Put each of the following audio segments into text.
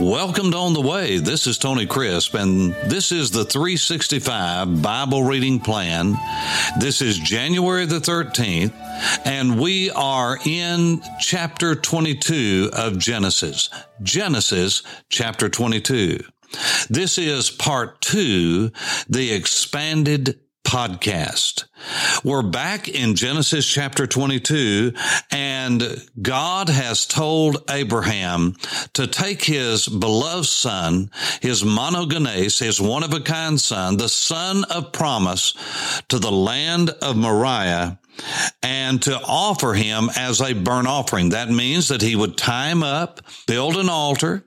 Welcome to On the Way. This is Tony Crisp, and this is the 365 Bible reading plan. This is January the 13th, and we are in chapter 22 of Genesis. Genesis chapter 22. This is part two, the expanded podcast. We're back in Genesis chapter 22 and God has told Abraham to take his beloved son, his monogenes, his one of a kind son, the son of promise to the land of Moriah and to offer him as a burnt offering. That means that he would tie him up, build an altar,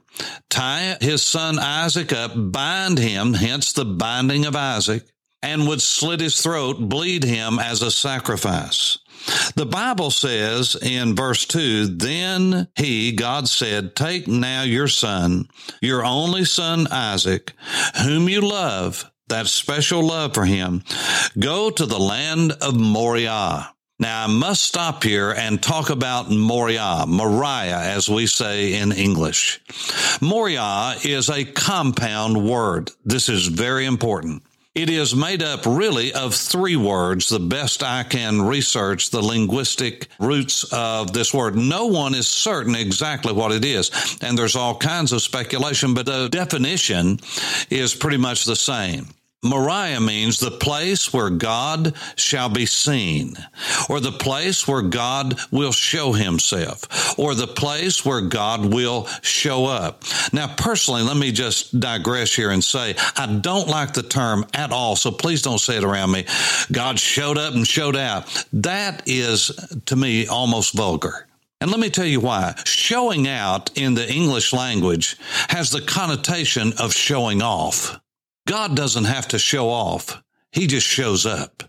tie his son Isaac up, bind him, hence the binding of Isaac, and would slit his throat, bleed him as a sacrifice. The Bible says in verse 2 Then he, God said, Take now your son, your only son Isaac, whom you love, that special love for him, go to the land of Moriah. Now I must stop here and talk about Moriah, Moriah, as we say in English. Moriah is a compound word. This is very important. It is made up really of three words, the best I can research the linguistic roots of this word. No one is certain exactly what it is, and there's all kinds of speculation, but the definition is pretty much the same. Moriah means the place where God shall be seen, or the place where God will show himself, or the place where God will show up. Now, personally, let me just digress here and say, I don't like the term at all, so please don't say it around me. God showed up and showed out. That is, to me, almost vulgar. And let me tell you why. Showing out in the English language has the connotation of showing off. God doesn't have to show off. He just shows up.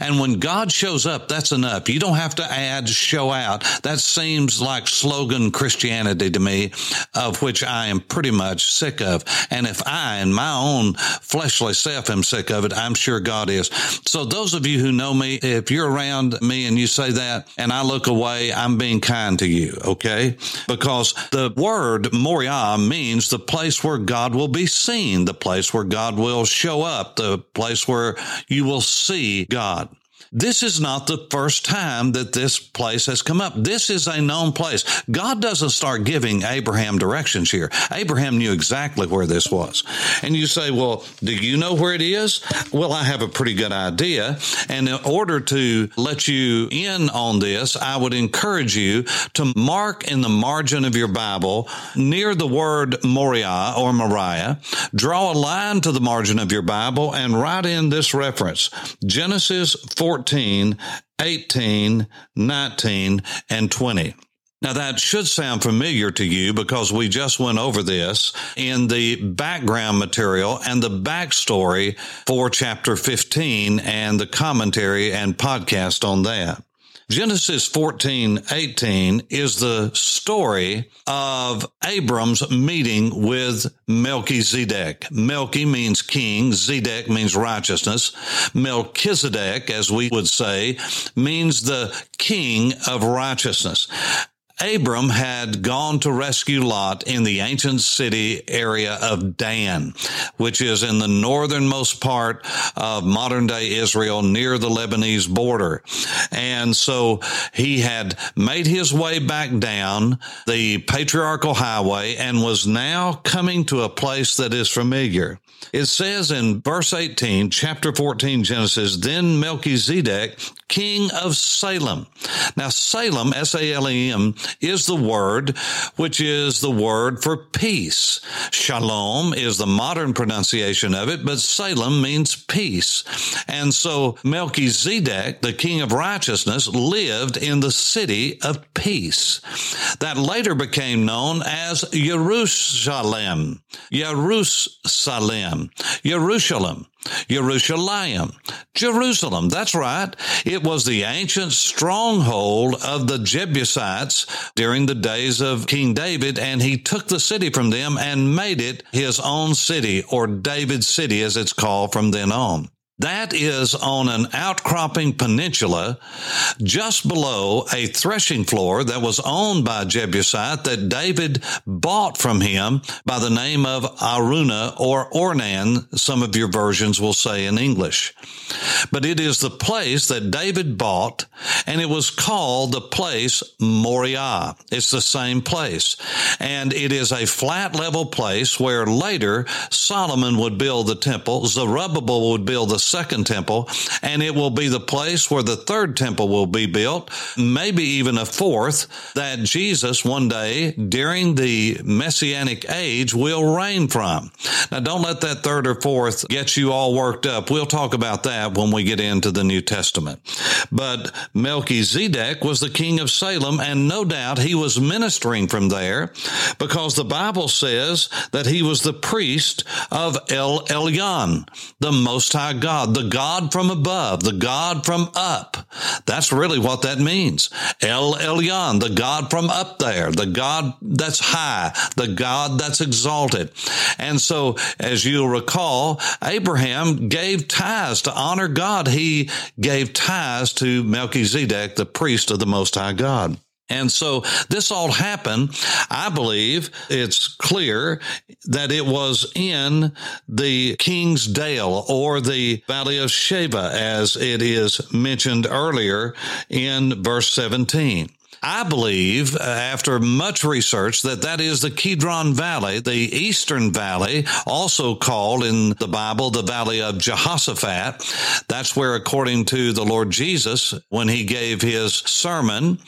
And when God shows up, that's enough. You don't have to add show out. That seems like slogan Christianity to me, of which I am pretty much sick of. And if I, in my own fleshly self, am sick of it, I'm sure God is. So those of you who know me, if you're around me and you say that and I look away, I'm being kind to you. Okay. Because the word Moriah means the place where God will be seen, the place where God will show up, the place where you will see God. God. This is not the first time that this place has come up. This is a known place. God doesn't start giving Abraham directions here. Abraham knew exactly where this was. And you say, well, do you know where it is? Well, I have a pretty good idea. And in order to let you in on this, I would encourage you to mark in the margin of your Bible near the word Moriah or Moriah, draw a line to the margin of your Bible and write in this reference, Genesis 14 14, 18, 19, and 20. Now that should sound familiar to you because we just went over this in the background material and the backstory for chapter 15 and the commentary and podcast on that. Genesis 14, 18 is the story of Abram's meeting with Melchizedek. Melchi means king. Zedek means righteousness. Melchizedek, as we would say, means the king of righteousness. Abram had gone to rescue Lot in the ancient city area of Dan, which is in the northernmost part of modern day Israel near the Lebanese border. And so he had made his way back down the patriarchal highway and was now coming to a place that is familiar. It says in verse 18, chapter 14, Genesis, then Melchizedek, king of Salem. Now, Salem, S-A-L-E-M, is the word which is the word for peace. Shalom is the modern pronunciation of it, but Salem means peace. And so Melchizedek, the king of righteousness, lived in the city of peace. That later became known as Jerusalem. Jerusalem. Jerusalem. Jerusalem. Jerusalem, that's right. It was the ancient stronghold of the Jebusites during the days of King David, and he took the city from them and made it his own city, or David's city as it's called from then on. That is on an outcropping peninsula just below a threshing floor that was owned by Jebusite that David bought from him by the name of Araunah or Ornan, some of your versions will say in English. But it is the place that David bought and it was called the place Moriah. It's the same place. And it is a flat level place where later Solomon would build the temple, Zerubbabel would build the second temple, and it will be the place where the third temple will be built, maybe even a fourth that Jesus one day during the messianic age will reign from. Now don't let that third or fourth get you all worked up. We'll talk about that when we get into the New Testament. But Melchizedek was the king of Salem, and no doubt he was ministering from there because the Bible says that he was the priest of El Elyon, the Most High God. God, the God from above, the God from up. That's really what that means. El Elyon, the God from up there, the God that's high, the God that's exalted. And so, as you'll recall, Abraham gave tithes to honor God. He gave tithes to Melchizedek, the priest of the Most High God. And so this all happened. I believe it's clear that it was in the King's Dale or the Valley of Shaveh as it is mentioned earlier in verse 17. I believe, uh, after much research, that that is the Kidron Valley, the Eastern Valley, also called in the Bible the Valley of Jehoshaphat. That's where, according to the Lord Jesus, when he gave his sermon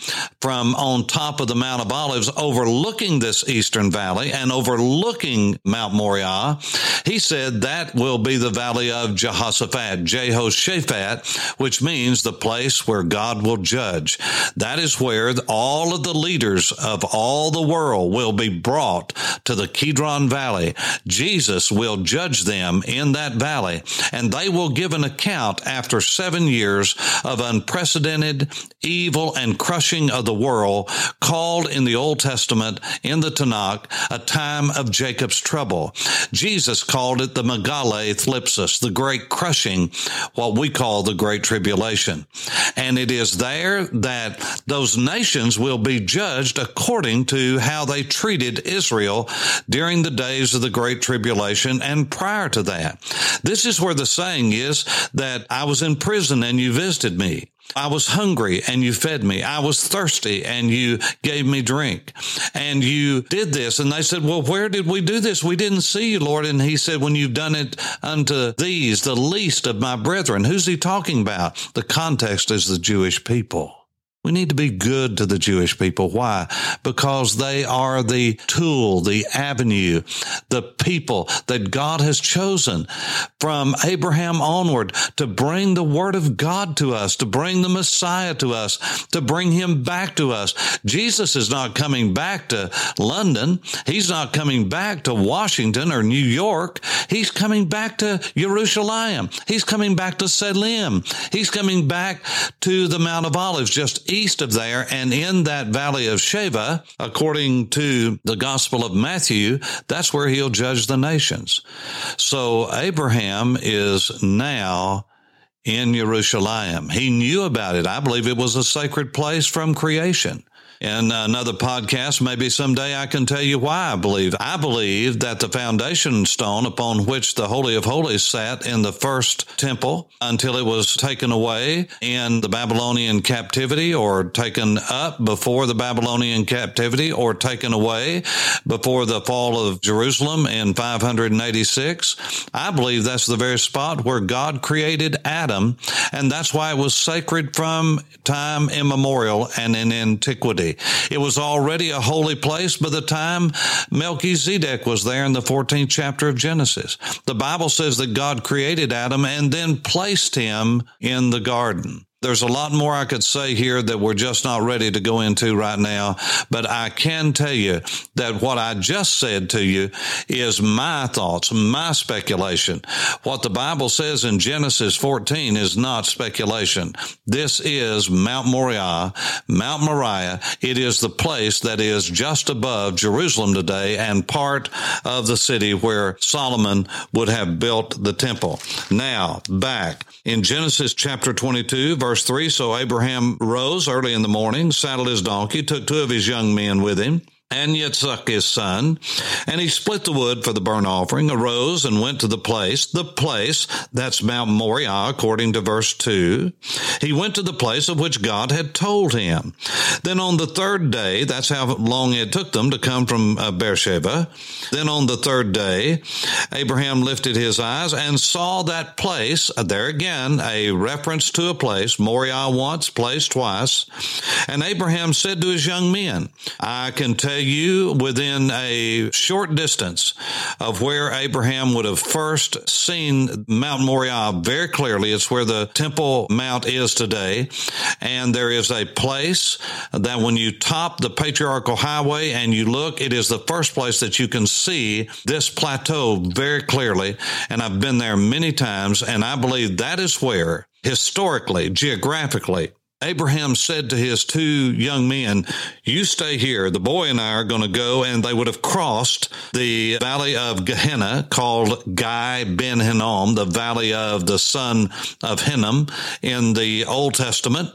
from on top of the Mount of Olives, overlooking this Eastern Valley and overlooking Mount Moriah, he said that will be the Valley of Jehoshaphat, Jehoshaphat, which means the place where God will judge. That is where all of the leaders of all the world will be brought to the Kidron Valley. Jesus will judge them in that valley, and they will give an account after seven years of unprecedented evil and crushing of the world, called in the Old Testament, in the Tanakh, a time of Jacob's trouble. Jesus called it the Megale Thlipsis, the great crushing, what we call the Great Tribulation. And it is there that those nations nations will be judged according to how they treated Israel during the days of the Great Tribulation and prior to that. This is where the saying is that I was in prison and you visited me. I was hungry and you fed me. I was thirsty and you gave me drink. And you did this. And they said, Well, where did we do this? We didn't see you, Lord. And he said, When you've done it unto these, the least of my brethren. Who's he talking about? The context is the Jewish people. We need to be good to the Jewish people. Why? Because they are the tool, the avenue, the people that God has chosen from Abraham onward to bring the word of God to us, to bring the Messiah to us, to bring him back to us. Jesus is not coming back to London. He's not coming back to Washington or New York. He's coming back to Jerusalem. He's coming back to Salem. He's coming back to the Mount of Olives just east of there and in that valley of Shaveh, according to the Gospel of Matthew, that's where he'll judge the nations. So Abraham is now in Jerusalem. He knew about it. I believe it was a sacred place from creation in another podcast. Maybe someday I can tell you why I believe. I believe that the foundation stone upon which the Holy of Holies sat in the first temple until it was taken away in the Babylonian captivity or taken up before the Babylonian captivity or taken away before the fall of Jerusalem in 586. I believe that's the very spot where God created Adam, and that's why it was sacred from time immemorial and in antiquity. It was already a holy place by the time Melchizedek was there in the 14th chapter of Genesis. The Bible says that God created Adam and then placed him in the garden. There's a lot more I could say here that we're just not ready to go into right now, but I can tell you that what I just said to you is my thoughts, my speculation. What the Bible says in Genesis 14 is not speculation. This is Mount Moriah, Mount Moriah. It is the place that is just above Jerusalem today and part of the city where Solomon would have built the temple. Now, back in Genesis chapter 22, verse 3, so Abraham rose early in the morning, saddled his donkey, took two of his young men with him, and Yitzchak his son. And he split the wood for the burnt offering, arose and went to the place, the place, that's Mount Moriah, according to verse 2. He went to the place of which God had told him. Then on the third day, that's how long it took them to come from uh, Beersheba. Then on the third day, Abraham lifted his eyes and saw that place. Uh, there again, a reference to a place, Moriah once, place twice. And Abraham said to his young men, I can tell you within a short distance of where Abraham would have first seen Mount Moriah very clearly. It's where the Temple Mount is today. And there is a place that when you top the patriarchal highway and you look, it is the first place that you can see this plateau very clearly. And I've been there many times. And I believe that is where historically, geographically, Abraham said to his two young men, You stay here. The boy and I are going to go. And they would have crossed the valley of Gehenna called Gai Ben Hinnom, the valley of the son of Hinnom in the Old Testament.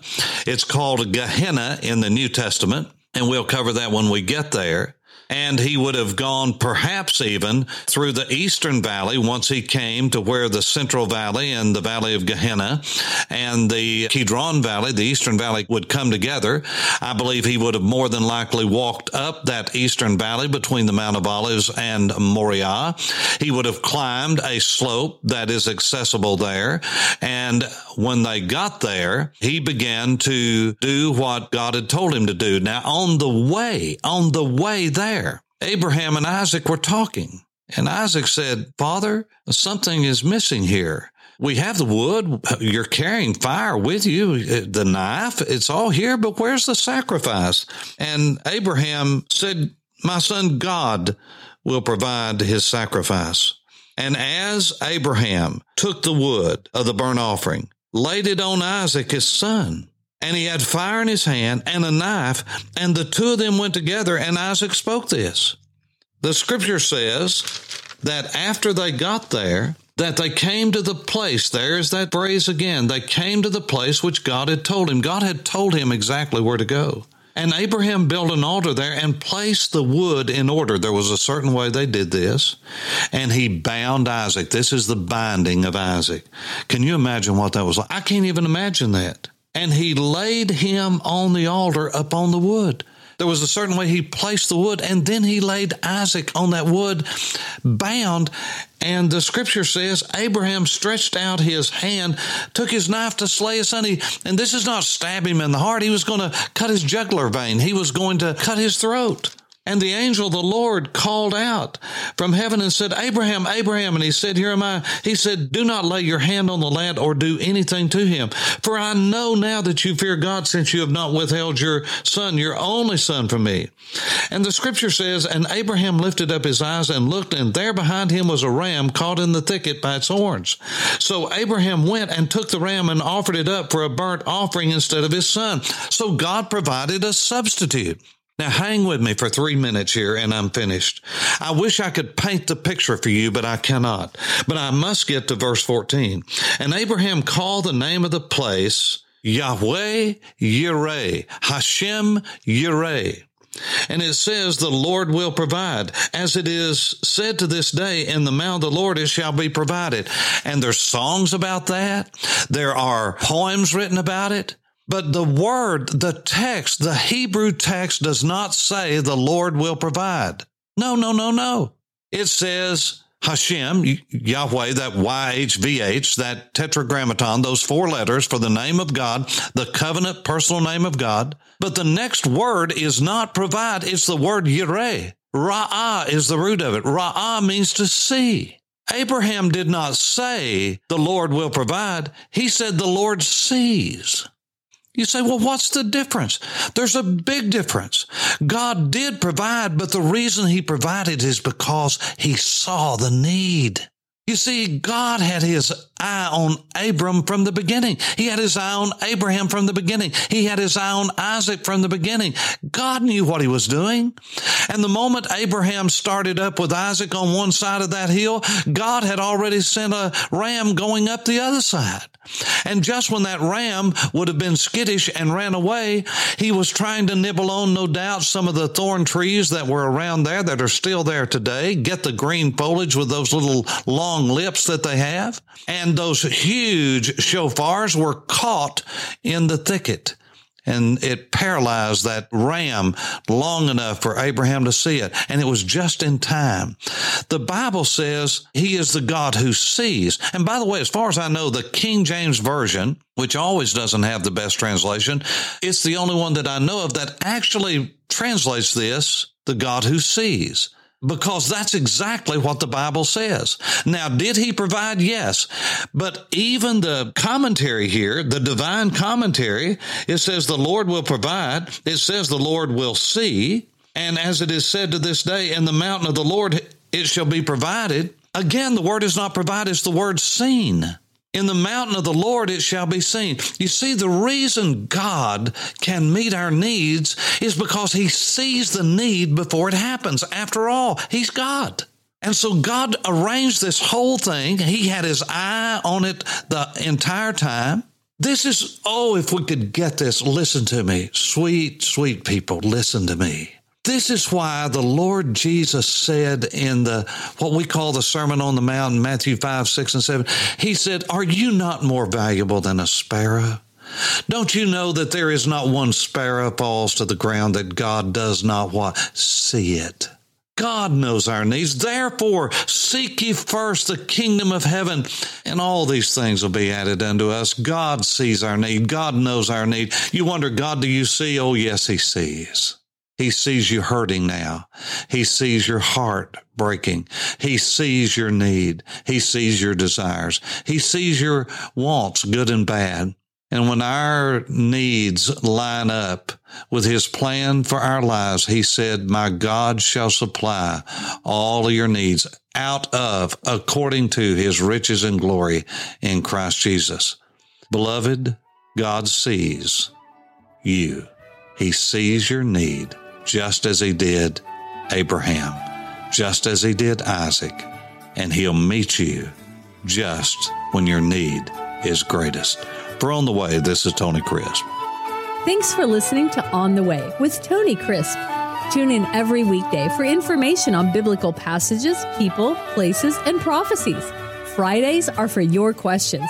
It's called Gehenna in the New Testament. And we'll cover that when we get there and he would have gone perhaps even through the eastern valley once he came to where the central valley and the valley of Gehenna and the Kidron valley, the eastern valley would come together. I believe he would have more than likely walked up that eastern valley between the Mount of Olives and Moriah. He would have climbed a slope that is accessible there. And when they got there, he began to do what God had told him to do. Now on the way, on the way there, there. Abraham and Isaac were talking, and Isaac said, Father, something is missing here. We have the wood. You're carrying fire with you, the knife. It's all here, but where's the sacrifice? And Abraham said, My son, God will provide his sacrifice. And as Abraham took the wood of the burnt offering, laid it on Isaac, his son, and he had fire in his hand and a knife, and the two of them went together, and Isaac spoke this. The scripture says that after they got there, that they came to the place. There's that phrase again. They came to the place which God had told him. God had told him exactly where to go. And Abraham built an altar there and placed the wood in order. There was a certain way they did this. And he bound Isaac. This is the binding of Isaac. Can you imagine what that was like? I can't even imagine that and he laid him on the altar upon the wood. There was a certain way he placed the wood, and then he laid Isaac on that wood, bound. And the scripture says Abraham stretched out his hand, took his knife to slay his son. He, and this is not stab him in the heart. He was going to cut his jugular vein. He was going to cut his throat. And the angel of the Lord called out from heaven and said, Abraham, Abraham. And he said, Here am I. He said, Do not lay your hand on the lad or do anything to him. For I know now that you fear God since you have not withheld your son, your only son from me. And the scripture says, And Abraham lifted up his eyes and looked, and there behind him was a ram caught in the thicket by its horns. So Abraham went and took the ram and offered it up for a burnt offering instead of his son. So God provided a substitute. Now, hang with me for three minutes here and I'm finished. I wish I could paint the picture for you, but I cannot. But I must get to verse 14. And Abraham called the name of the place Yahweh Yireh, Hashem Yireh. And it says, The Lord will provide. As it is said to this day, In the mount of the Lord it shall be provided. And there's songs about that. There are poems written about it. But the word, the text, the Hebrew text does not say the Lord will provide. No, no, no, no. It says Hashem, Yahweh, that YHVH, that tetragrammaton, those four letters for the name of God, the covenant personal name of God. But the next word is not provide, it's the word Yireh. Ra'ah is the root of it. Ra'ah means to see. Abraham did not say the Lord will provide. He said the Lord sees. You say, well, what's the difference? There's a big difference. God did provide, but the reason he provided is because he saw the need. You see, God had his eye on Abram from the beginning. He had his eye on Abraham from the beginning. He had his eye on Isaac from the beginning. God knew what he was doing. And the moment Abraham started up with Isaac on one side of that hill, God had already sent a ram going up the other side. And just when that ram would have been skittish and ran away, he was trying to nibble on, no doubt, some of the thorn trees that were around there that are still there today, get the green foliage with those little long lips that they have. And those huge shofars were caught in the thicket and it paralyzed that ram long enough for Abraham to see it. And it was just in time. The Bible says he is the God who sees. And by the way, as far as I know, the King James Version, which always doesn't have the best translation, it's the only one that I know of that actually translates this, the God who sees because that's exactly what the Bible says. Now, did he provide? Yes. But even the commentary here, the divine commentary, it says the Lord will provide. It says the Lord will see. And as it is said to this day, in the mountain of the Lord it shall be provided. Again, the word is not provided, it's the word seen. In the mountain of the Lord it shall be seen. You see, the reason God can meet our needs is because he sees the need before it happens. After all, he's God. And so God arranged this whole thing. He had his eye on it the entire time. This is, oh, if we could get this, listen to me. Sweet, sweet people, listen to me. This is why the Lord Jesus said in the what we call the Sermon on the Mount, Matthew 5, 6, and 7, He said, Are you not more valuable than a sparrow? Don't you know that there is not one sparrow falls to the ground that God does not what? See it. God knows our needs. Therefore, seek ye first the kingdom of heaven, and all these things will be added unto us. God sees our need. God knows our need. You wonder, God, do you see? Oh, yes, He sees. He sees you hurting now. He sees your heart breaking. He sees your need. He sees your desires. He sees your wants, good and bad. And when our needs line up with his plan for our lives, he said, My God shall supply all of your needs out of according to his riches and glory in Christ Jesus. Beloved, God sees you. He sees your need just as he did Abraham, just as he did Isaac, and he'll meet you just when your need is greatest. For On the Way, this is Tony Crisp. Thanks for listening to On the Way with Tony Crisp. Tune in every weekday for information on biblical passages, people, places, and prophecies. Fridays are for your questions.